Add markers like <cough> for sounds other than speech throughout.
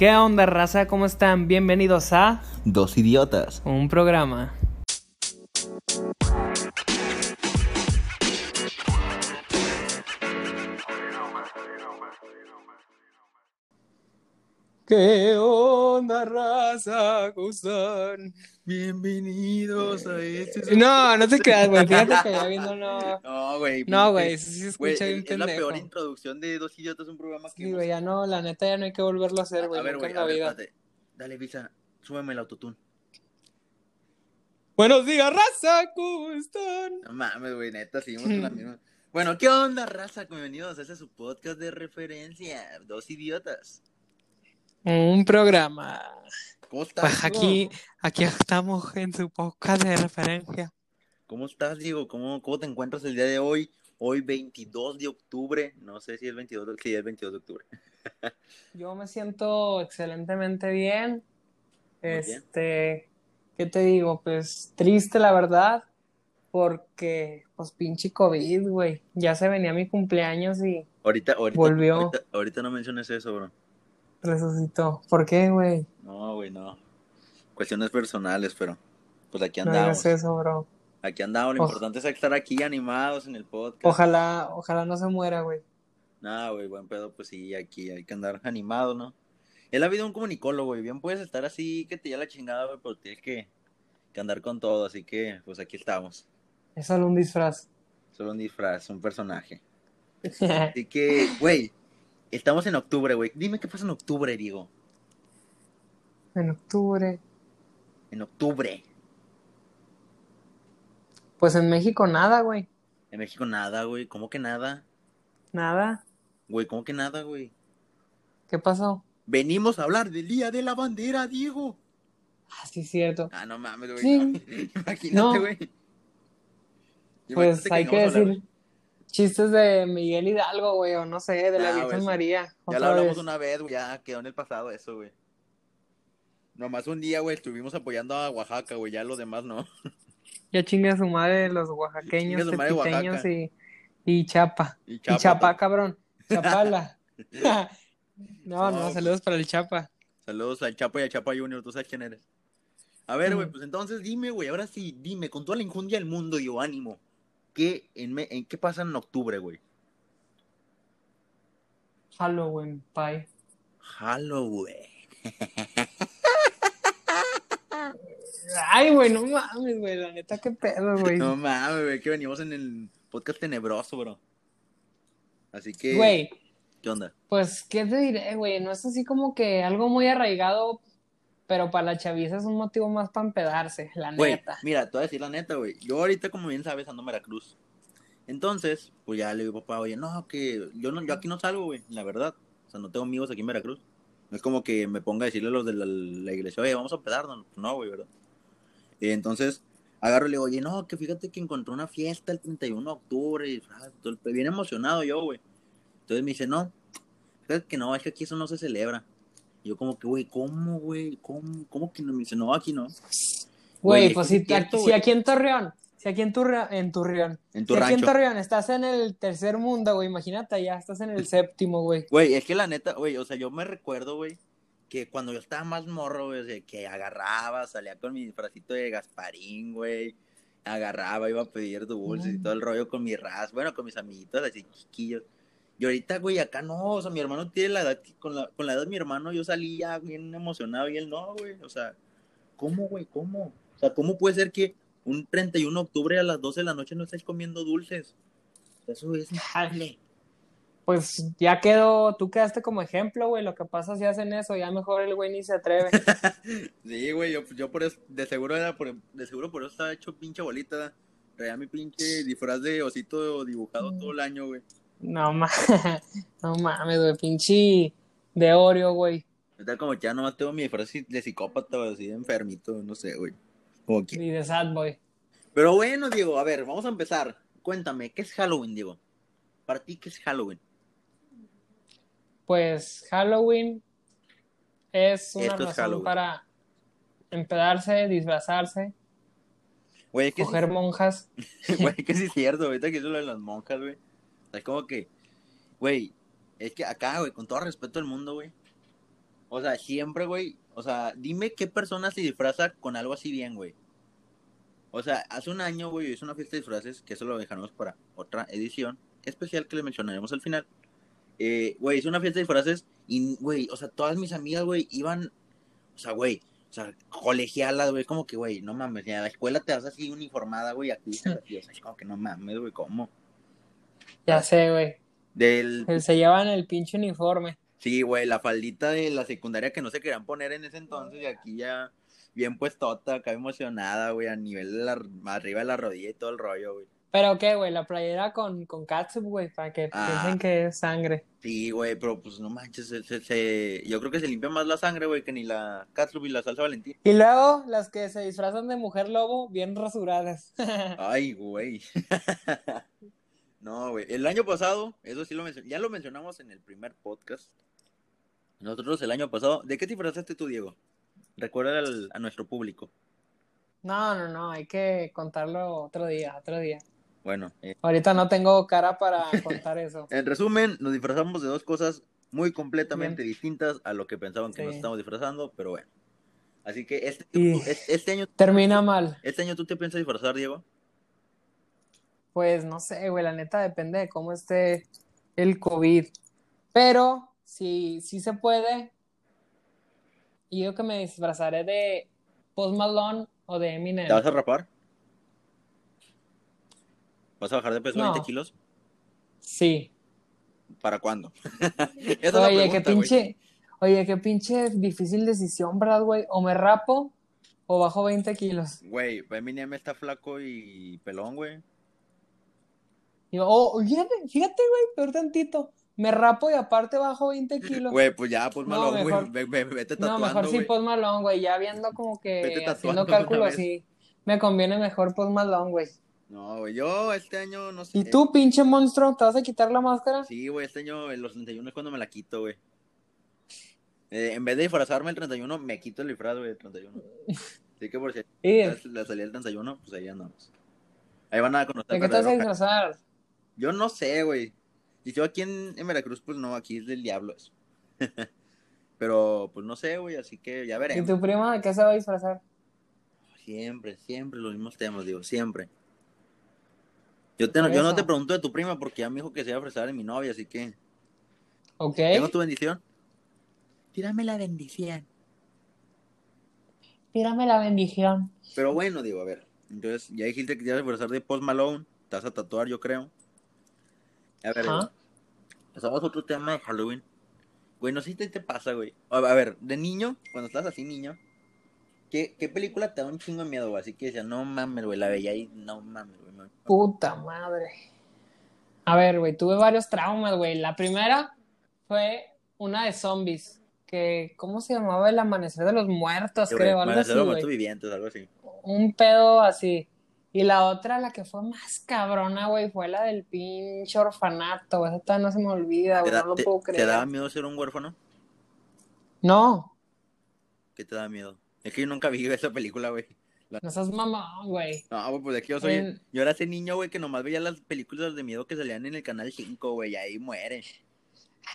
¿Qué onda, raza? ¿Cómo están? Bienvenidos a Dos idiotas. un programa. ¿Qué onda, raza? ¿Cómo están? Bienvenidos a este. No, no te creas, güey. Fíjate que ya viendo no. No, güey. No, güey, eso sí se Güey, escucha es, bien es la peor introducción de Dos idiotas, un programa que. Sí, güey, ya no, la neta ya no hay que volverlo a hacer, güey. a ver, güey. Dale, Visa, súbeme el autotune. Buenos días, raza, ¿cómo están? No mames, güey, neta, seguimos con la misma. Bueno, ¿qué onda, raza? Bienvenidos a este su podcast de referencia. Dos idiotas. Un programa. ¿Cómo estás? Pues aquí, aquí estamos en su podcast de referencia. ¿Cómo estás, Diego? ¿Cómo, ¿Cómo te encuentras el día de hoy? Hoy, 22 de octubre. No sé si es 22 de, sí, es 22 de octubre. <laughs> Yo me siento excelentemente bien. bien. Este, ¿qué te digo? Pues triste, la verdad, porque, pues, pinche COVID, güey. Ya se venía mi cumpleaños y Ahorita, ahorita, Volvió. ahorita, ahorita no menciones eso, bro. Resucitó. ¿Por qué, güey? No, güey, no. Cuestiones personales, pero pues aquí No andamos. digas eso, bro. Aquí andamos. Lo importante es estar aquí animados en el podcast. Ojalá, ojalá no se muera, güey. No, güey, buen pedo, pues sí, aquí hay que andar animado, ¿no? La vida de un comunicólogo, güey. Bien puedes estar así que te ya la chingada, güey, pero tienes que, que andar con todo. Así que, pues aquí estamos. Es solo un disfraz. Solo un disfraz, un personaje. <laughs> Así que, güey, estamos en octubre, güey. Dime qué pasa en octubre, Diego. en octubre. En octubre. Pues en México nada, güey. En México nada, güey. ¿Cómo que nada? Nada. Güey, ¿cómo que nada, güey? ¿Qué pasó? Venimos a hablar del Día de la Bandera, Diego. Ah, sí, cierto. Ah, no mames, güey. Sí. no. <laughs> Imagínate, No. güey. Pues Imagínate hay que a hablar- decir chistes de Miguel Hidalgo, güey, o no sé, de la Ah, Virgen. María. Ya lo hablamos vez. una vez, güey. Ya quedó en el pasado eso, güey. Nomás un día, güey, estuvimos apoyando a Oaxaca, güey. Ya los demás no. <laughs> Ya chingue a su madre los oaxaqueños, tepiteños y, y Chapa. Y y Chapa, Chapa, pa- cabrón. Chapala. <laughs> <laughs> no, No, no, pues- saludos para el Chapa. Saludos al Chapa y a Chapa Junior. Tú sabes quién eres. A ver, güey, Mm. pues entonces dime, güey. Ahora sí, dime, con toda la injundia del mundo, digo, ánimo. ¿Qué, en, qué en octubre, güey? Halloween, pie. Halloween. <laughs> Ay, güey, no mames, güey, la neta, qué pedo, güey. No mames, güey, que venimos en el podcast tenebroso, bro. Así que, Güey, ¿qué onda? pues, ¿qué te diré, güey? No es así como que algo muy arraigado, pero para la chaviza es un motivo más para empedarse, la neta. mira, te voy a decir la neta, güey. Yo ahorita, como bien sabes, ando en Veracruz. Entonces, pues ya le digo, papá, oye, no, que yo, no, yo aquí no salgo, güey, la verdad. O sea, no tengo amigos aquí en Veracruz. No es como que me ponga a decirle a los de la, la iglesia, oye, vamos a pedarnos. No, güey, ¿verdad? Y entonces, agarro y le digo, oye, no, que fíjate que encontré una fiesta el 31 de octubre. Y ah, el- bien emocionado yo, güey. Entonces me dice, no, fíjate que no, es que aquí eso no se celebra. Yo como que, güey, ¿cómo, güey? ¿Cómo, ¿Cómo que no? Me dice, no, aquí no. Güey, pues si, cierto, si aquí en Torreón, si aquí en Torreón, en Torreón, En tu si aquí en. Torreón estás en el tercer mundo, güey, imagínate, ya estás en el séptimo, güey. Güey, es que la neta, güey, o sea, yo me recuerdo, güey, que cuando yo estaba más morro, güey, o sea, que agarraba, salía con mi disfrazito de Gasparín, güey, agarraba, iba a pedir dulces y Mm. todo el rollo con mi ras, bueno, con mis amiguitos así chiquillos. Y ahorita, güey, acá no, o sea, mi hermano tiene la edad, que- con la, con la edad de mi hermano yo salía bien emocionado y él no, güey, o sea, ¿cómo, güey? ¿Cómo? O sea, ¿cómo puede ser que un 31 de octubre a las 12 de la noche no estés comiendo dulces? Eso es imposible. Pues ya quedó, tú quedaste como ejemplo, güey, lo que pasa si hacen eso, ya mejor el güey ni se atreve. <laughs> Sí, güey, yo, yo por eso, de seguro era por, de seguro por eso estaba hecho pinche bolita. Traía mi pinche disfraz de osito dibujado todo el año, güey. No mames, <laughs> no mames, güey, pinche de Oreo, güey, Ahorita como que ya nomás tengo mi disfraz de psicópata, güey, así de enfermito, no sé, güey. Como que... y de Sad Boy. Pero bueno, Diego, a ver, vamos a empezar. Cuéntame, ¿qué es Halloween, Diego? Para ti, ¿qué es Halloween? Pues Halloween es una Esto es razón Halloween. para empedarse, disfrazarse, Güey, es que, coger monjas. <laughs> güey, que sí es <laughs> cierto, ahorita que eso lo de las monjas, güey. Es como que, güey, es que acá, güey, con todo respeto al mundo, güey. O sea, siempre, güey. O sea, dime qué persona se disfraza con algo así bien, güey. O sea, hace un año, güey, hice una fiesta de disfraces, que eso lo dejaremos para otra edición especial que le mencionaremos al final. Eh, güey, hice una fiesta de disfraces y, güey, o sea, todas mis amigas, güey, iban, o sea, güey, o sea, colegialas, güey, como que, güey, no mames, ya la escuela te vas así uniformada, güey, aquí, o sea, como que no mames, güey, ¿cómo? Ya sé, güey. Del, Se llevan el pinche uniforme. sí, güey, la faldita de la secundaria que no se querían poner en ese entonces y aquí ya bien puestota, acá emocionada, güey, a nivel de la, arriba de la rodilla y todo el rollo, güey. Pero qué, güey, la playera con, con catsup, güey, para que Ah. piensen que es sangre. Sí, güey, pero pues no manches, se, se- se- yo creo que se limpia más la sangre, güey, que ni la catsup y la salsa valentina. Y luego las que se disfrazan de mujer lobo, bien rasuradas. <laughs> Ay, güey. <laughs> No, güey. El año pasado, eso sí lo mencionamos, ya lo mencionamos en el primer podcast. Nosotros el año pasado, ¿de qué te disfrazaste tú, Diego? Recuerda al- a nuestro público. No, no, no, hay que contarlo otro día, otro día. Bueno, eh, Ahorita no tengo cara para contar eso. <laughs> en resumen, nos disfrazamos de dos cosas muy completamente distintas a lo que pensaban que nos estamos disfrazando, pero bueno. Así que este, Y- este, este año, Termina mal. este año tú te piensas disfrazar, Diego. Pues no sé, güey, la neta depende de cómo esté el COVID. Pero si sí se puede, y yo que me disfrazaré de Post Malone o de Eminem. ¿Te vas a rapar? ¿Vas a bajar de peso No. 20 kilos? Sí. ¿Para cuándo? <laughs> Esa es la Oye, qué pinche, oye, qué pinche difícil decisión, ¿verdad, güey? O me rapo o bajo 20 kilos. Güey, Eminem está flaco y pelón, güey. Y yo, oh, fíjate, fíjate, güey, peor tantito. Me rapo y aparte bajo 20 <laughs> kilos. Güey, pues ya, pues No, malo, güey. Ve- ve- Vete No, tatuando, mejor sí güey. Post Malone, güey. Ya viendo como que haciendo de una cálculos, vez. sí. Me conviene mejor Post Malone, güey. No, güey, yo este año no sé. ¿Y tú, pinche monstruo, te vas a quitar la máscara? Sí, güey, este año en los 31 es cuando me la quito, güey. Eh, en vez de disfrazarme el 31, me quito el disfraz, güey, el 31. Así <laughs> que por si Sí, la, la salí el 31, pues ahí andamos. Ahí van a conocer. ¿de qué te vas a disfrazar? Yo no sé, güey. Y yo aquí en, en Veracruz, pues no, aquí es del diablo eso. <laughs> Pero, pues no sé, güey, así que ya ¿Y veremos. tu prima de qué se va a disfrazar? Siempre, siempre los mismos temas, digo, siempre. Yo, te, yo no te pregunto de tu prima porque ya me dijo que se iba a ofrecer de mi novia, así que. ¿Ok? ¿Tengo tu bendición? Tírame la bendición. Tírame la bendición. Pero bueno, digo, a ver. Entonces, ya dijiste que te ibas a disfrazar de Post Malone. Te vas a tatuar, yo creo. A ver, digo, pasamos a otro tema de Halloween. Güey, no sé si te, te pasa, güey. A, ver, de niño, cuando estás así niño, ¿qué, qué película te da un chingo de miedo, güey? Así que decía, no mames, güey, la veía y no mames, güey. me- Puta madre. A ver, güey, tuve varios traumas, güey. La primera fue una de zombies. Que, ¿cómo se llamaba? El amanecer de los muertos, Sí, creo, algo Amanecer de los. Muertos vivientes, algo así. Un pedo así. Y la otra, la que fue más cabrona, güey, fue la del pinche orfanato. güey. Esa todavía no se me olvida, ¿Te, güey, no lo te- puedo te creer. daba miedo ser un huérfano? No, ¿Qué te da miedo? Es que yo nunca vi <laughs> esa película, güey. no seas mamón, güey. No, güey, pues es que yo soy. En- Yo era ese niño, güey, que nomás veía las películas de miedo que salían en el canal 5, güey, y ahí muere.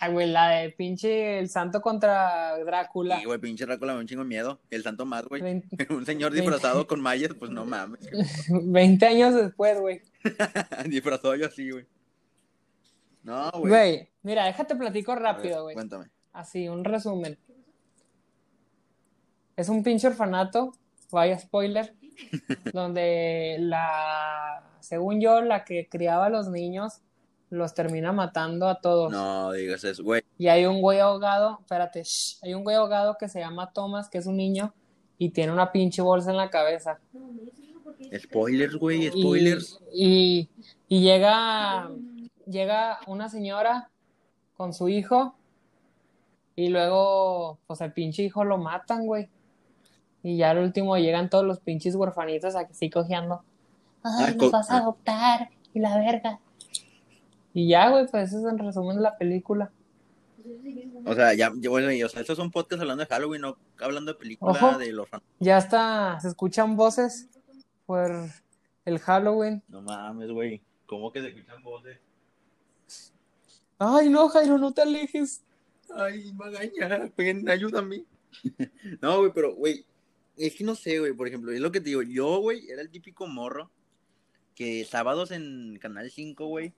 Ay, güey, la de pinche El Santo contra Drácula. Y, güey, pinche Drácula me da un chingo de miedo. El santo más, güey. <laughs> Un señor disfrazado con mallas, pues no mames. 20 <laughs> años después, güey. <laughs> disfrazado yo así, güey. No, güey. Güey, mira, déjate platico rápido, güey. Cuéntame. Así, un resumen. Es un pinche orfanato, vaya spoiler, donde la, según yo, la que criaba a los niños los termina matando a todos. No digas eso, güey. Y hay un güey ahogado, espérate, shh, hay un güey ahogado que se llama Thomas, que es un niño, y tiene una pinche bolsa en la cabeza. Spoilers, güey, Y, spoilers. y, y llega, llega una señora con su hijo y luego, pues el pinche hijo lo matan, güey. Y ya al último llegan todos los pinches huerfanitos así cojeando. Ah, Ay, nos vas a adoptar y la verga. Y ya, güey, pues eso es en resumen de la película. O sea, ya, ya, güey, o sea, estos son podcasts hablando de Halloween, no hablando de película Ojo. de los Ya está, se escuchan voces por el Halloween. No mames, güey. ¿Cómo que se escuchan voces? Ay, no, Jairo, no te alejes. Ay, magaña, ven, ayúdame. <laughs> no, güey, pero, güey, es que no sé, güey, por ejemplo, es lo que te digo, yo, güey, era el típico morro que sábados en Canal 5, güey,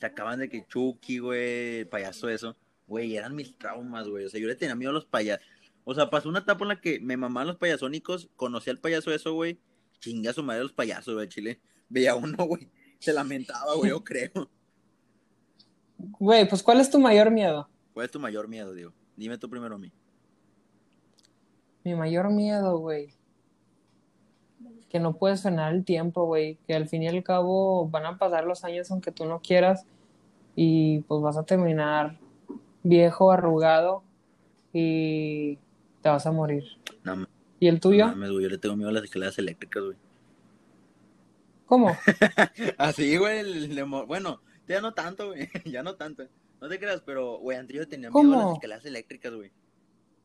sacaban de que Chucky, güey, payaso eso, güey, eran mis traumas, güey, o sea, yo le tenía miedo a los payasos. O sea, pasó una etapa en la que me mamaban los payasónicos, conocí al payaso eso, güey, chinga su madre los payasos, güey, Chile. Veía uno, güey, se lamentaba, güey, yo creo. Güey, pues ¿cuál es tu mayor miedo? ¿Cuál es tu mayor miedo, digo? Dime tú primero a mí. Mi mayor miedo, güey. Que no puedes frenar el tiempo, güey. Que al fin y al cabo van a pasar los años aunque tú no quieras. Y pues vas a terminar viejo, arrugado. Y te vas a morir. No, ¿Y el tuyo? No, yo le tengo miedo a las escaleras eléctricas, güey. ¿Cómo? <laughs> Así, güey. Bueno, ya no tanto, güey. <laughs> ya no tanto. No te creas, pero, güey, antes yo tenía miedo a las escaleras eléctricas, güey.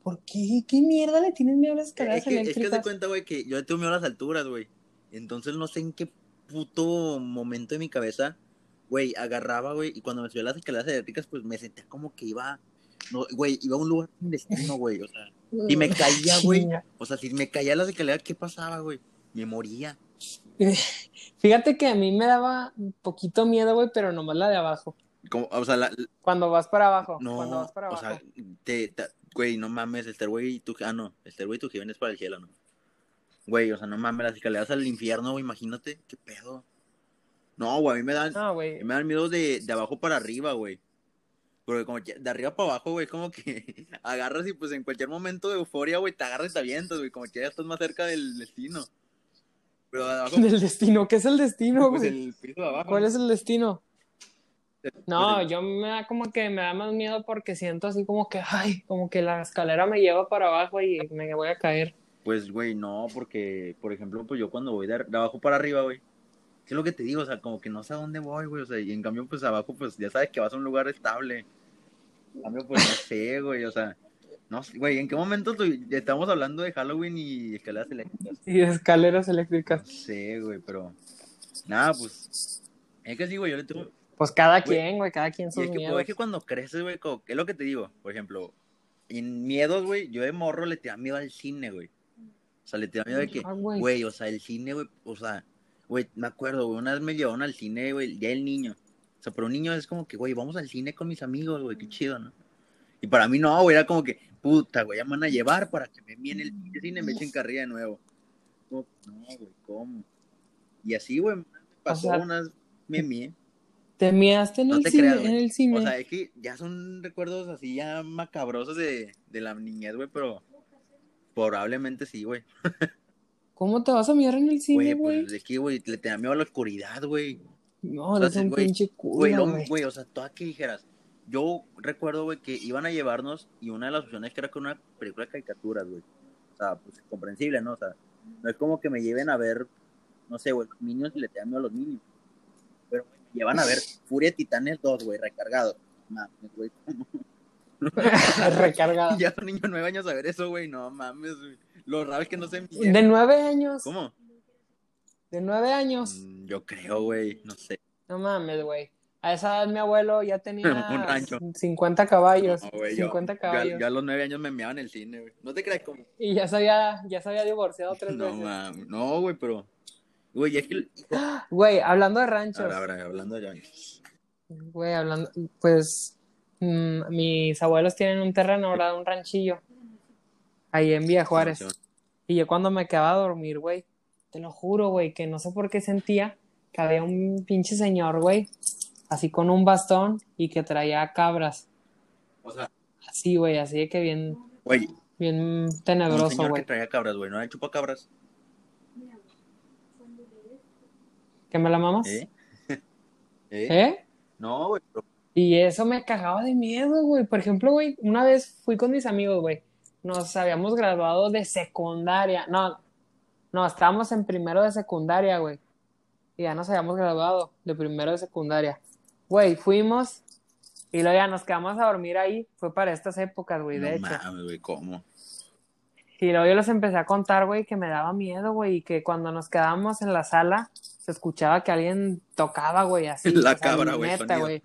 ¿Por qué? ¿Qué mierda le tienes miedo a las escaleras es que, eléctricas? Es que te cuenta, güey, que yo tengo miedo a las alturas, güey. Entonces no sé en qué puto momento de mi cabeza, güey, agarraba, güey, y cuando me subía a las escaleras eléctricas, pues me sentía como que iba, no, güey, iba a un lugar sin destino, güey, o sea, <laughs> si me caía, güey, o sea, si me caía las escaleras, ¿qué pasaba, güey? Me moría. <laughs> Fíjate que a mí me daba un poquito miedo, güey, pero nomás la de abajo. Como, o sea, la, cuando vas para abajo. No, cuando vas para o abajo. sea, te, güey, no mames, el Stairway y tu, ah, no, el Stairway y tu vienes para el cielo, ¿no? Güey, o sea, no mames, las escaleras al infierno, güey, imagínate, qué pedo. No, güey, a mí me dan, no, güey. me dan miedo de, de abajo para arriba, güey. Porque como de arriba para abajo, güey, como que <laughs> agarras y pues en cualquier momento de euforia, güey, te agarras y te avientas, güey, como que ya estás más cerca del destino. Pero de abajo, <laughs> Del destino, ¿qué es el destino, pues güey? el piso de abajo. ¿Cuál es el destino? No, yo me da como que me da más miedo porque siento así como que, ay, como que la escalera me lleva para abajo y me voy a caer. Pues, güey, no, porque, por ejemplo, pues yo cuando voy de, abajo para arriba, güey, ¿qué es lo que te digo? O sea, como que no sé a dónde voy, güey, o sea, y en cambio, pues abajo, pues ya sabes que vas a un lugar estable. En cambio, pues no sé, güey, o sea, no sé, güey, ¿en qué momento estamos hablando de Halloween y escaleras eléctricas? Y escaleras No eléctricas. sé, güey, pero, nada, pues, es que sí, güey, yo le tengo, Pues cada quien, güey, cada quien sus es que, miedos. es que cuando creces, güey, como- es lo que te digo, por ejemplo, en miedos, güey, yo de morro le tenía miedo al cine, güey. O sea, le tenía miedo de que, Ah, güey. o sea, el cine, güey, o sea, güey, me acuerdo, güey, una vez me llevaron al cine, güey, ya el niño. O sea, pero un niño es como que, güey, vamos al cine con mis amigos, güey, qué chido, ¿no? Y para mí no, güey, era como que, puta, güey, ya me van a llevar para que me mien el cine y me echen carrilla de nuevo. No, güey, ¿cómo? Y así, güey, me pasó sea, unas, me mié. ¿Te miaste en No el te cine? creas, en el cine. O sea, es que ya son recuerdos así ya macabrosos de, de la niñez, güey, pero probablemente sí, güey. <laughs> ¿Cómo te vas a mirar en el cine, Güey, pues es que, güey, le tenía miedo a la oscuridad, güey. No, eres un güey, pinche culo, lo- güey. güey, o sea, toda que dijeras. Yo recuerdo, güey, que iban a llevarnos y una de las opciones que era con una película de caricaturas, güey. O sea, pues comprensible, ¿no? O sea, no es como que me lleven a ver, no sé, güey, los niños y le tengan miedo a los niños. Me llevan a ver Furia de Titanes 2, güey, recargado. Mames, güey, <laughs> ¿cómo? Recargada. Ya son niños nueve años a ver eso, güey, no mames, güey. Lo raro es que no se De nueve años. ¿Cómo? De nueve años. Mm, Yo creo, güey, no sé. No mames, güey. A esa edad mi abuelo ya tenía <laughs> Un rancho. 50 caballos. No, yo- 50 yo, caballos. yo a los nueve años me meaba en el cine, güey. No te creas como. Y ya se había, ya se había divorciado tres <laughs> No, veces. mames. No, güey, pero. Güey, es que. Güey, hablando de ranchos. Ahora, ahora, hablando ya. Güey, hablando, pues mm, mis abuelos tienen un terreno, ¿verdad? Un ranchillo. Ahí en Villa Juárez. Y yo cuando me quedaba a dormir, güey, te lo juro, güey, que no sé por qué sentía que había un pinche señor, güey, así con un bastón y que traía cabras. O sea, Así, güey, así de que bien, güey, bien tenebroso, güey. que traía cabras, güey, ¿no era chupacabras? ¿Que me la mamas? ¿Eh? <laughs> ¿Eh? ¿Eh? No, güey, pero- Y eso me cagaba de miedo, güey. Por ejemplo, güey, una vez fui con mis amigos, güey. Nos habíamos graduado de secundaria. No, no, estábamos en primero de secundaria, güey. Y ya nos habíamos graduado de primero de secundaria. Güey, fuimos y luego ya nos quedamos a dormir ahí. Fue para estas épocas, güey, de no hecho. mames, güey, ¿cómo? Y luego yo les empecé a contar, güey, que me daba miedo, güey, y que cuando nos quedábamos en la sala se escuchaba que alguien tocaba, güey, así. <laughs> La o sea, cabra, güey, Neta, güey.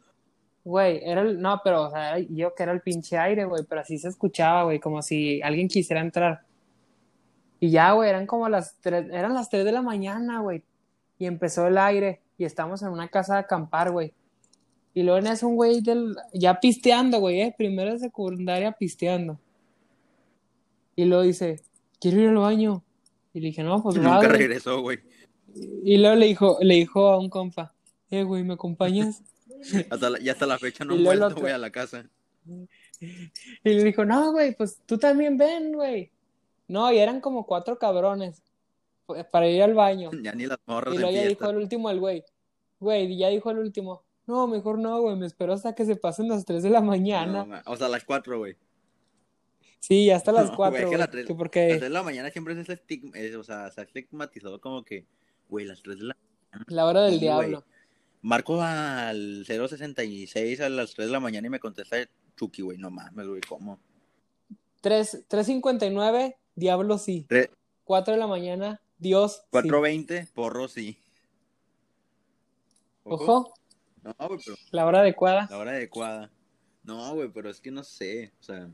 Güey, era el, no, pero, o sea, era- yo que era el pinche aire, güey, pero así se escuchaba, güey, como si alguien quisiera entrar. Y ya, güey, eran como las tres, eran las 3 de la mañana, güey, y empezó el aire, y estamos en una casa de acampar, güey. Y luego en eso un güey del, ya pisteando, güey, eh, primero de secundaria pisteando. Y luego dice, quiero ir al baño. Y le dije, no, pues va, <laughs> Nunca regresó, güey. Y luego le dijo, le dijo a un compa, eh, güey, ¿me acompañas? <laughs> Hasta la- y hasta la fecha no <laughs> el vuelto, güey, a la casa. <laughs> Y le dijo, no, güey, pues tú también ven, güey. No, y eran como cuatro cabrones pues, para ir al baño. Ya ni las morras Y luego ya dijo el último el güey. Güey, ya dijo el último. No, mejor no, güey, me espero hasta que se pasen las 3 de la mañana. No, o sea, las 4, güey. sí, hasta las No, 4, güey, es que güey. las tres- que A las porque 3 de la mañana siempre es estigma, es- o sea, se ha estigmatizado como que, güey, las 3 de la la hora del Sí, güey. diablo. Marco al 066 a las 3 de la mañana y me contesta Chucky, güey, no mames, güey, ¿cómo? 3, 3.59, diablo sí. Tre- 4 de la mañana, Dios sí. 420, porro sí. Ojo, No, güey, pero la hora adecuada. la hora adecuada. No, güey, pero es que no sé, o sea,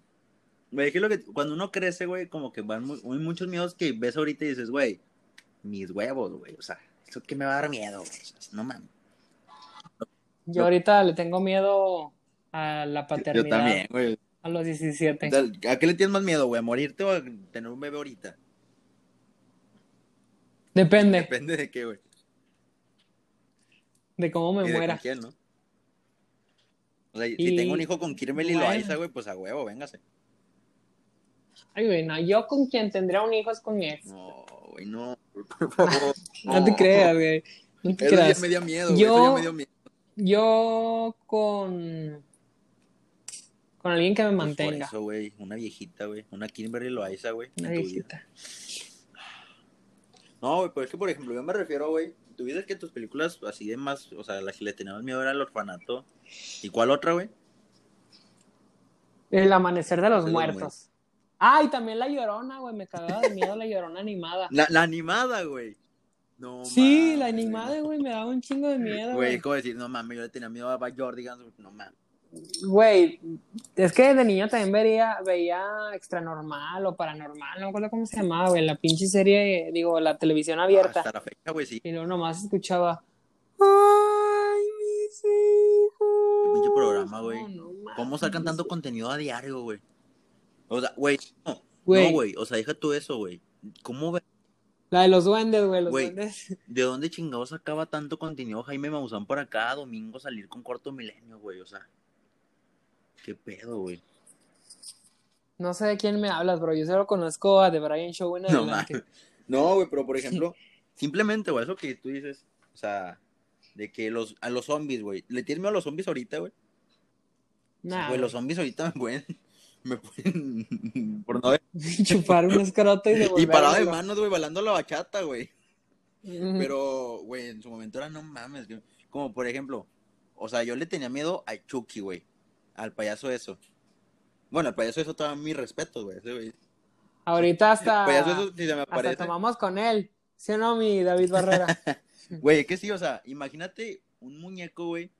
güey, es que lo que cuando uno crece, güey, como que van muy, muy muchos miedos que ves ahorita y dices, güey, mis huevos, güey, o sea, eso que me va a dar miedo, güey, o sea, no mames. Yo ahorita le tengo miedo a la Yo paternidad también, güey. a los 17. O sea, ¿A qué le tienes más miedo, güey? ¿A morirte o a tener un bebé ahorita? Depende Depende de qué, güey. de cómo Y me de muera. con quién, ¿no? O sea, si tengo un hijo con Kirmel y bueno. Loaiza, güey, pues a huevo, véngase. Ay, güey, no, yo con quien tendría un hijo es con mi ex. No, güey, no. Por favor. No te creas, güey. No te Eso ya creas. me dio miedo, güey. Yo- Eso ya me dio miedo. Yo con. Con alguien que me Pues por mantenga. eso, güey. Una viejita, güey. Una Kimberly Loaiza, güey. Una viejita. No, güey, pero es que, por ejemplo, yo me refiero, güey. Tú dices que tus películas así de más, o sea, las que le teníamos miedo era el orfanato. ¿Y cuál otra, güey? El amanecer de los De los muertos. Ah, y también la llorona, güey. Me cagaba de miedo la llorona animada. La, la animada, güey. No Sí, la animada, güey, me daba un chingo de miedo, Güey, como decir, no mames, yo le tenía miedo a Jordigans, no mames. Güey, es que de niño también veía, veía extra normal o paranormal, no me acuerdo cómo se llamaba, güey, la pinche serie, digo, la televisión abierta. Hasta la fecha, güey, sí. Y luego nomás escuchaba, ¡ay, mis hijos! Qué pinche programa, güey. No, no. ¿Cómo sacan tanto contenido a diario, güey? O sea, güey, no, Güey. no, güey, o sea, deja tú eso, güey. ¿Cómo ve- La de los duendes, güey, los Güey. duendes. <laughs> ¿De dónde chingados sacaba tanto contenido Jaime Maussan para cada domingo salir con Corto Milenio, güey? O sea, qué pedo, güey. No sé de quién me hablas, bro, yo solo conozco a The Brian Show en No, adelante. mames. <laughs> No, güey, pero por ejemplo, simplemente, güey, eso que tú dices, o sea, de que los, a los zombies, güey, ¿le tienes miedo a los zombies ahorita, güey? Nah, Güey, los zombies ahorita me pueden, me pueden, <laughs> por no <laughs> chupar un escroto y <laughs> y devolverlo. parado de manos, güey, bailando la bachata, güey. Pero, güey, en su momento era no mames. güey. Como por ejemplo, o sea, yo le tenía miedo a Chucky, güey. Al payaso eso. Bueno, al payaso eso todavía mi respeto, güey. güey. Ahorita hasta, Payaso eso si se me hasta aparece. tomamos con él. ¿Sí o no, mi David Barrera? Güey, que sí, o sea, imagínate un muñeco, güey.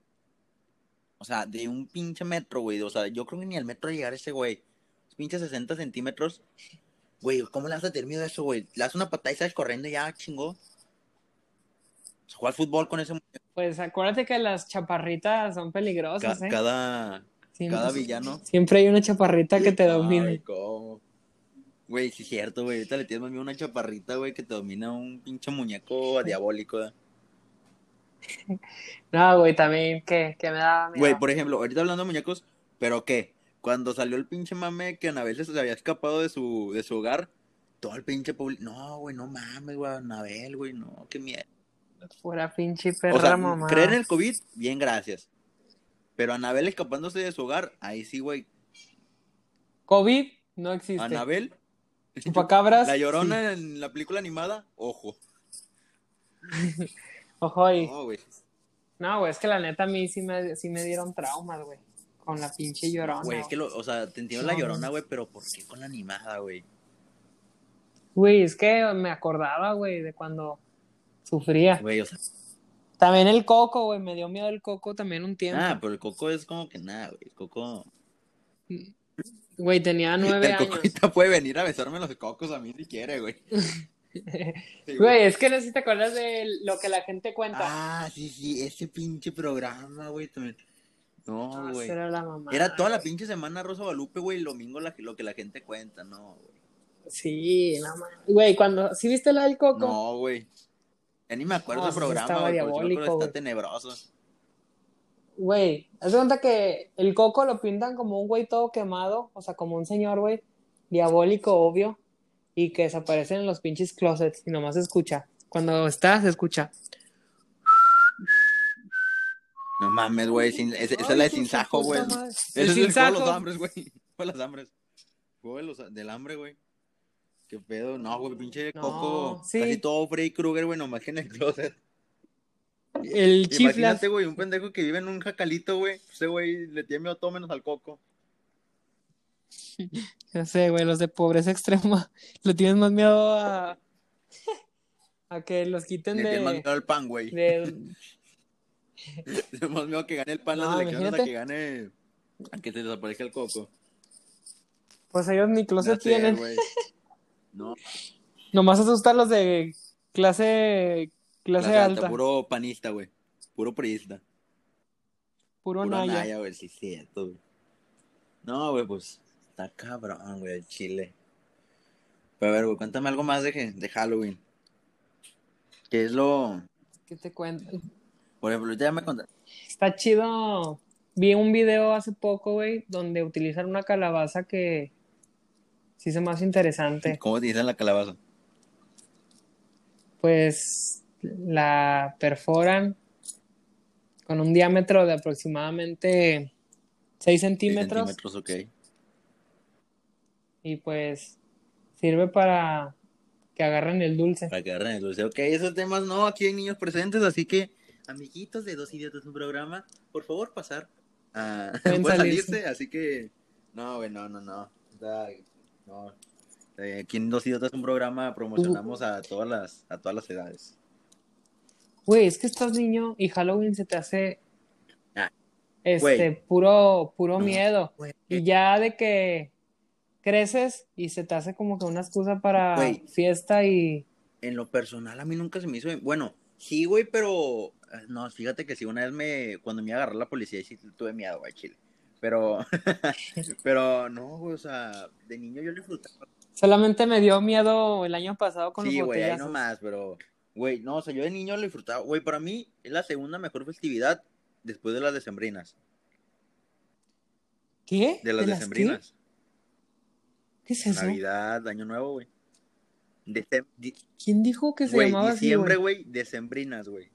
O sea, de un pinche metro, güey. O sea, yo creo que ni al metro llegar ese güey. Pinche 60 centímetros. Güey, ¿cómo le vas a tener miedo a eso, güey? Le das una patada y sales corriendo y ya, chingó. Jugar fútbol con ese muñeco. Pues acuérdate que las chaparritas son peligrosas, Ca- ¿eh? cada, Siempre, cada villano. siempre hay una chaparrita que te Ay, domine. ¿cómo? Güey, sí es cierto, güey. Ahorita le tienes más miedo a una chaparrita, güey, que te domina un pinche muñeco diabólico. ¿eh? <laughs> No, güey, también que, que me daba miedo. Güey, por ejemplo, ahorita hablando de muñecos, ¿pero qué? Cuando salió el pinche mame que Anabel se había escapado de su, de su hogar, todo el pinche público. No, güey, no mames, güey, Anabel, güey, no, qué miedo. Fuera pinche perra O sea, mamá. creer en el COVID, bien, gracias. Pero Anabel escapándose de su hogar, ahí sí, güey. COVID no existe. Anabel, Chupacabras. <laughs> la llorona en la película animada, ojo. <laughs> Ojo ahí. No, güey. No, güey, es que la neta a mí sí me, sí me dieron traumas, güey. Con la pinche llorona. Güey, es que, lo, o sea, te entiendo la llorona, güey, pero ¿por qué con la animada, güey? Güey, es que me acordaba, güey, de cuando sufría. Güey, o sea, También el coco, güey, me dio miedo el coco también un tiempo. Ah, pero el coco es como que nada, güey. El coco. Güey, tenía nueve el años. coco ahorita puede venir a besarme los cocos a mí si quiere, güey. <laughs> Sí, Güey, es que no sé si te acuerdas de lo que la gente cuenta. Ah, sí, sí, ese pinche programa, güey. también. No, Ah, güey. era la mamá. Era toda la pinche semana Rosa Guadalupe, güey, el domingo la- lo que la gente cuenta, no, güey. Sí, no mames. Güey, cuando. ¿Sí viste la del coco? No, güey. Ya ni me acuerdo No, del programa, estaba güey, diabólico, está tenebroso. Güey, haz de cuenta que el coco lo pintan como un güey todo quemado, o sea, como un señor, güey, diabólico, obvio, y que desaparecen en los pinches closets y nomás se escucha. Cuando está, se escucha. No mames, güey, sin- esa es Ay, la de sin sajo, güey. El es sin el juego de los hambres, güey. Juego de los hambres. Juego de los- del hambre, güey. Qué pedo. No, güey, pinche No, coco. sí. Casi todo Freddy Krueger, güey, nomás que en el closet. El chiflas. Imagínate, güey, un pendejo que vive en un jacalito, güey. Ese güey le tiene miedo todo menos al coco. <laughs> Ya sé, güey, los de pobreza extrema. <laughs> Le tienes más miedo a. a que los quiten Le tiene más de. miedo al pan, güey. de... <laughs> Le más miedo que gane el pan No, las elecciones a que gane. a que se desaparezca el coco. Pues ellos ni closet sé, tienen. No, Nomás asustan los de clase. clase, clase alta. Puro panista, güey. Puro priista. Puro Puro naya. Naya, güey, sí, cierto, güey. No, güey, pues está cabrón, güey, el chile. Pero a ver, güey, cuéntame algo más de, de Halloween. ¿Qué es lo...? ¿Qué te cuento? Por ejemplo, ya me contaste. Está chido. Vi un video hace poco, güey, donde utilizan una calabaza que sí se me hace interesante. ¿Cómo dicen la calabaza? Pues la perforan con un diámetro de aproximadamente 6 centímetros Centímetros, ok. Y pues sirve para que agarren el dulce. Para que agarren el dulce. Ok, esos temas no, aquí hay niños presentes, así que, amiguitos de Dos Idiotas un programa, por favor pasar. a <laughs> Pueden salirse. salirse, así que, no, güey, no, no, no. No. Eh, aquí en Dos Idiotas un programa promocionamos a todas las, a todas las edades. Güey, es que estás niño y Halloween se te hace Ah, este güey. puro puro No, miedo. güey. Y ya de que creces y se te hace como que una excusa para fiesta y En lo personal, a mí nunca se me hizo. Bueno, sí, güey, pero. eh, No, fíjate que sí, una vez me. Cuando me iba a agarrar la policía, sí tuve miedo, güey, chile. Pero. <laughs> pero no, o sea, de niño yo lo disfrutaba. solamente me dio miedo el año pasado con Sí, los güey, ahí nomás, pero. Güey, no, o sea, yo de niño lo disfrutaba. Güey, para mí es la segunda mejor festividad después de las decembrinas. ¿Qué? De las decembrinas. ¿Qué es eso? Navidad, Año Nuevo, güey. Decem- ¿Quién dijo que se Güey, llamaba así, diciembre, güey? güey, decembrinas, güey.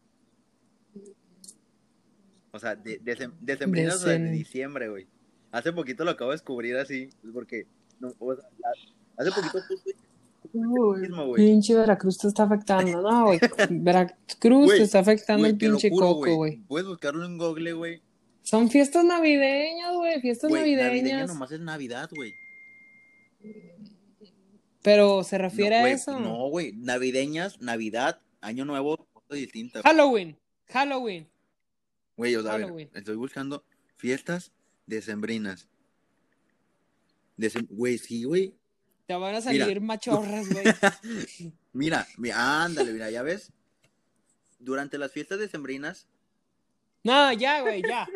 O sea, de, decem- decembrinas o de diciembre, güey. Hace poquito lo acabo de descubrir así, porque, no, o sea, la- hace poquito justo Uy, pinche Veracruz te está afectando. No, güey. <laughs> Veracruz Güey, te está afectando el pinche juro, coco, güey. Puedes buscarlo en Google, güey. Son fiestas navideñas, güey. Fiestas navideña navideñas. nomás es Navidad, güey. Pero se No, refiere a eso. No, güey, navideñas, Navidad, Año Nuevo, cosa distinta. Halloween. Halloween. Güey, o sea, a ver, estoy buscando fiestas decembrinas. Decem- Güey, sí, güey. Te van a Mira. salir machorras, güey. <laughs> Mira, mira, ándale, mira, ya ves. Durante las fiestas decembrinas, No, ya, güey, ya.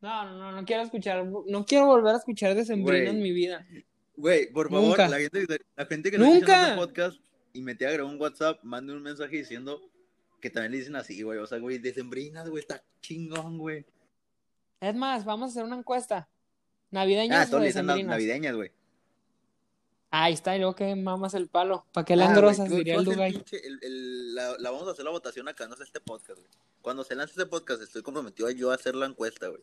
No, no, no, no quiero escuchar, no quiero volver a escuchar de Sembrina Güey. en mi vida. Güey, por favor, Nunca. la gente, la gente que no Nunca. escucha este podcast y me te agregó un WhatsApp, mande un mensaje diciendo que también le dicen así, güey. O sea, güey, decembrinas, güey, está chingón, güey. Es más, vamos a hacer una encuesta. Ah, ¿Navideñas o todos le dicen na- decembrinas? navideñas, güey. Ahí está, y luego que mamas el palo. ¿Para qué la Ah, tú- diría el Dubai. la, la vamos a hacer la votación acá, no es este podcast, güey. Cuando se lance este podcast, estoy comprometido a yo a hacer la encuesta, güey.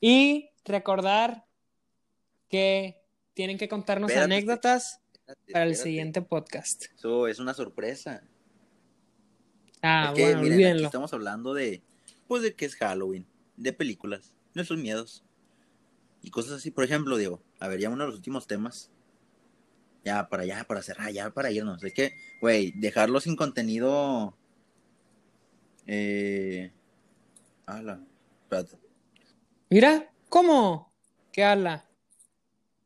Y recordar que tienen que contarnos Espérate, anécdotas Espérate, para el espérate. siguiente podcast. Eso es una sorpresa. Ah, es que, bueno, miren, aquí estamos hablando de, pues, de qué es Halloween, de películas, nuestros miedos y cosas así. Por ejemplo, Diego, a ver, ya uno de los últimos temas. Ya, para allá, para cerrar, ya para irnos. Es que, güey, dejarlo sin contenido Eh. Ala. Espérate. Mira, ¿cómo? ¿Qué habla?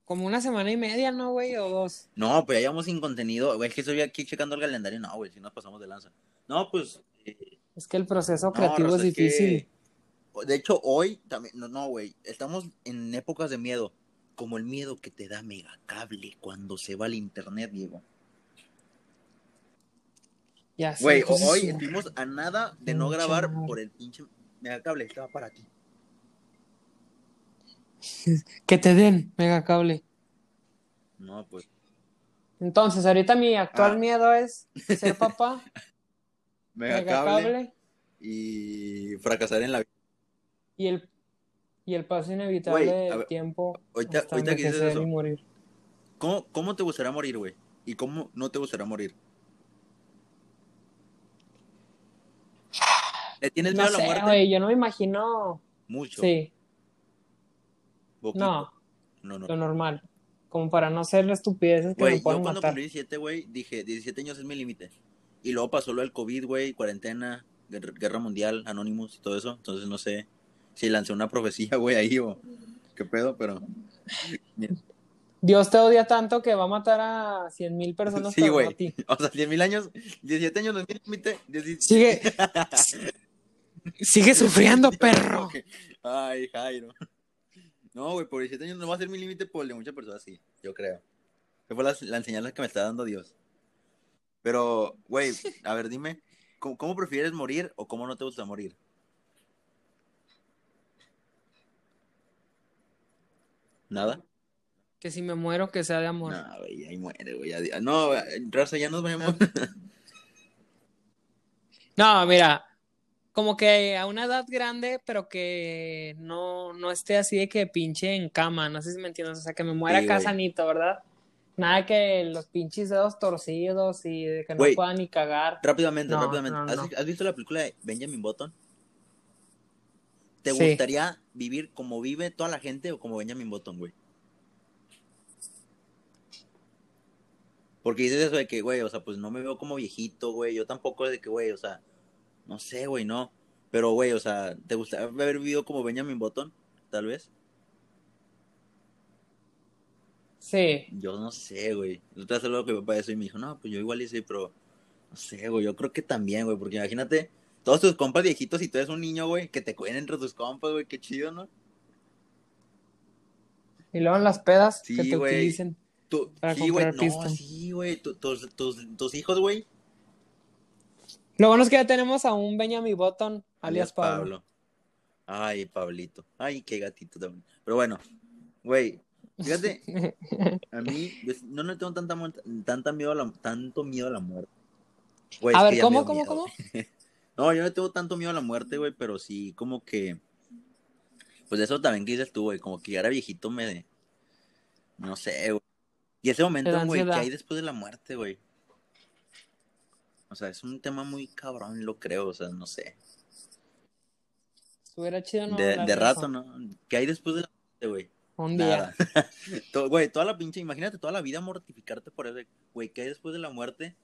Como una semana y media, ¿no, güey? O dos. No, pues ya llevamos sin contenido. Güey, es que estoy aquí checando el calendario. No, güey, si nos pasamos de lanza. No, pues. eh, Es que el proceso no, creativo Rosa, es que- difícil. De hecho, hoy también. No, no, güey. Estamos en épocas de miedo. Como el miedo que te da Megacable cuando se va el internet, Diego. Ya sé, Güey, hoy estuvimos a nada de no grabar por el pinche Megacable. Estaba para ti. <laughs> Que te den, megacable. No, pues. Entonces, ahorita mi actual Ah. miedo es ser <laughs> papá, Megacable. megacable Y fracasar en la vida. y el, y el paso inevitable del ver, tiempo ahorita- hasta ahorita que dices eso. y morir. ¿Cómo, ¿Cómo te gustaría morir, güey? ¿Y cómo no te gustaría morir? ¿Le tienes No miedo a la sé, muerte? yo no me imagino. Mucho. Sí, No, No, no. lo normal. Como para no ser estupideces que Güey, me yo cuando matar. cumplí 17, güey, dije, 17 años es mi límite. Y luego pasó lo del COVID, güey, cuarentena, guerra, mundial, Anonymous y todo eso. Entonces no sé si lancé una profecía, <laughs> güey, ahí o qué pedo, pero... <laughs> Dios te odia tanto que va a matar a cien mil personas, Sí, güey. <laughs> O sea, 10 mil años, 17 años no es mi límite. 17 Sigue. Sigue sufriendo, perro. Ay, Jairo. No, güey, por 17 años no va a ser mi límite por el de muchas personas, sí, yo creo. Que fue la, la enseñanza que me está dando Dios. Pero, güey, a ver, dime, ¿cómo, cómo prefieres morir o cómo no te gusta morir? ¿Nada? Que si me muero, que sea de amor. No, güey, ahí muere, güey. No, raza, ya nos vemos. No, mira, como que a una edad grande, pero que no, no esté así de que pinche en cama, no sé si me entiendes, o sea, que me muera Sí, acá sanito, ¿verdad? Nada que los pinches dedos torcidos y de que no Güey. pueda ni cagar. Rápidamente, No, rápidamente. no, ¿Has, visto la película de Benjamin Button? ¿Te Sí. gustaría vivir como vive toda la gente o como Benjamin Button, güey? Porque dices eso de que, güey, o sea, pues no me veo como viejito, güey. Yo tampoco de que, güey, o sea, no sé, güey, no. Pero, güey, o sea, ¿te gustaría haber vivido como Benjamin Button? Tal vez. Sí, Yo no sé, güey. Yo te algo que me papá eso y me dijo, no, pues yo igual hice, pero no sé, güey. Yo creo que también, güey, porque imagínate todos tus compas viejitos y tú eres un niño, güey, que te cuiden entre tus compas, güey, qué chido, ¿no? y luego en las pedas Sí, que te güey. utilicen. Tú, sí, güey, no, sí, güey. tu- Tus, tus, tus hijos, güey, Lo bueno es que ya tenemos a un Benjamin Button, alias alias Pablo. Pablo. Ay, Pablito. Ay, qué gatito también. Pero bueno, güey, fíjate, a mí, yo no le tengo tanta, muerte- tanta miedo a la, tanto miedo a la muerte. Güey, A ver, ¿cómo, cómo, miedo, cómo? <laughs> No, yo no tengo tanto miedo a la muerte, güey, pero sí, como que. Pues eso también que dices tú, güey, como que ya era viejito me. No sé, güey. Y ese momento, güey, que hay después de la muerte, güey. O sea, es un tema muy cabrón, lo creo, o sea, no sé. Estuviera chido, ¿no? de rato, ¿no? ¿Qué hay después de la muerte, güey? Un día. <laughs> Güey, toda la pinche, imagínate toda la vida mortificarte por eso, güey, ¿qué hay después de la muerte?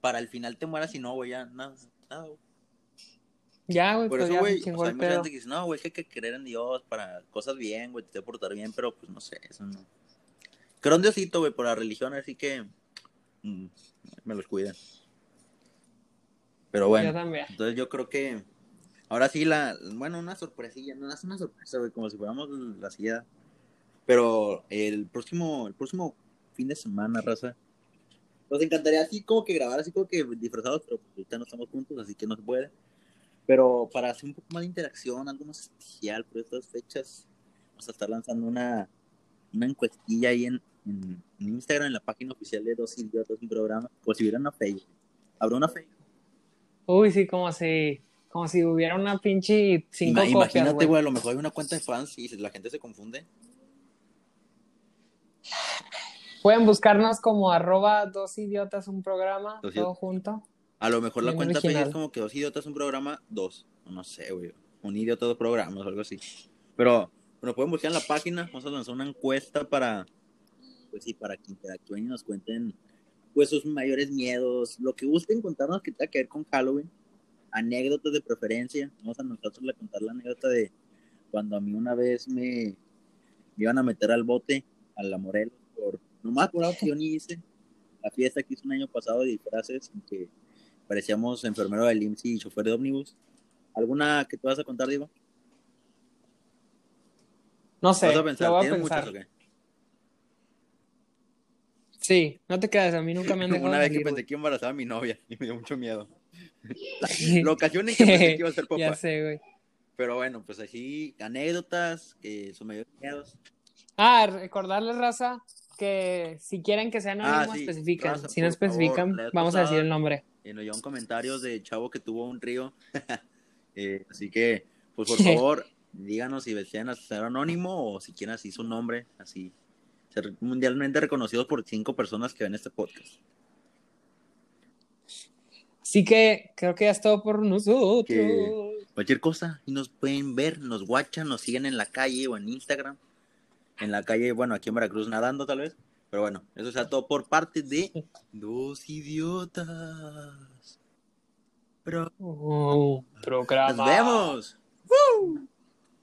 Para el final te mueras y no, güey, ya, nada, nada, güey. Ya, güey, Por pues eso, güey, o sea, hay mucha gente que dice, no, güey, que hay que creer en Dios para cosas bien, güey, te debe portar bien, pero pues no sé, eso no. Creo en Diosito, güey, por la religión, así que mm, me los cuiden. Pero Yo bueno, también. entonces yo creo que ahora sí la, bueno, una sorpresilla, no es una sorpresa, güey, como si fuéramos la silla. Pero el próximo, el próximo fin de semana, raza, nos encantaría así como que grabar así como que disfrazados, pero pues ahorita no estamos juntos, así que no se puede. Pero para hacer un poco más de interacción, algo más especial por estas fechas, vamos a estar lanzando una, una encuestilla ahí en, en, en Instagram, en la página oficial de Dos Idiotas, un programa, o si hubiera una Facebook. ¿Habrá una Facebook? Uy, sí, como si, como si hubiera una pinche cinco Ima- copias, imagínate, güey. a lo mejor hay una cuenta de fans y la gente se confunde. Pueden buscarnos como arroba dos idiotas un programa, Dos todo junto. A lo mejor la Bien cuenta original. es como que Dos Idiotas, un programa, dos. No sé, güey. Un idiota, dos programas, algo así. Pero, pero pueden buscar en la página. Vamos a lanzar una encuesta para, pues sí, para que interactúen y nos cuenten, pues, sus mayores miedos. Lo que gusten contarnos que tenga que ver con Halloween. anécdotas de preferencia. Vamos a nosotros le contar la anécdota de cuando a mí una vez me, me iban a meter al bote, a la Morelos, por nomás por algo que yo ni hice. La fiesta que hice un año pasado de disfraces, en que parecíamos enfermero del IMSS y chofer de ómnibus. ¿Alguna que tú vas a contar, Diego? No sé, ¿Vas a pensar? lo voy a ¿Tienes pensar. Sí, no te quedes, a mí nunca me han <laughs> dejado Una vez que salir, pensé güey. que iba a mi novia <laughs> y me dio mucho miedo. <laughs> La, ocasión en que pensé que iba a ser papá. Ya sé, güey. Pero bueno, pues así, anécdotas, que son medio miedos. Ah, recordarles, raza, que si quieren que sea anónimo, Ah, sí. especifican. Raza, si no favor, especifican, vez vamos a decir pasada- el nombre. Y nos llegaron comentarios de chavo que tuvo un río. Eh, así que, pues por favor, díganos si desean ser anónimo o si quieren así su nombre, así. Ser mundialmente reconocidos por cinco personas que ven este podcast. Así que creo que ya es todo por nosotros. Que- Cualquier cosa, y nos pueden ver, nos guachan, nos siguen en la calle o en Instagram. En la calle, bueno, aquí en Veracruz nadando tal vez. Pero bueno, eso sea todo por parte de dos idiotas. Pero Oh, programa. nos vemos.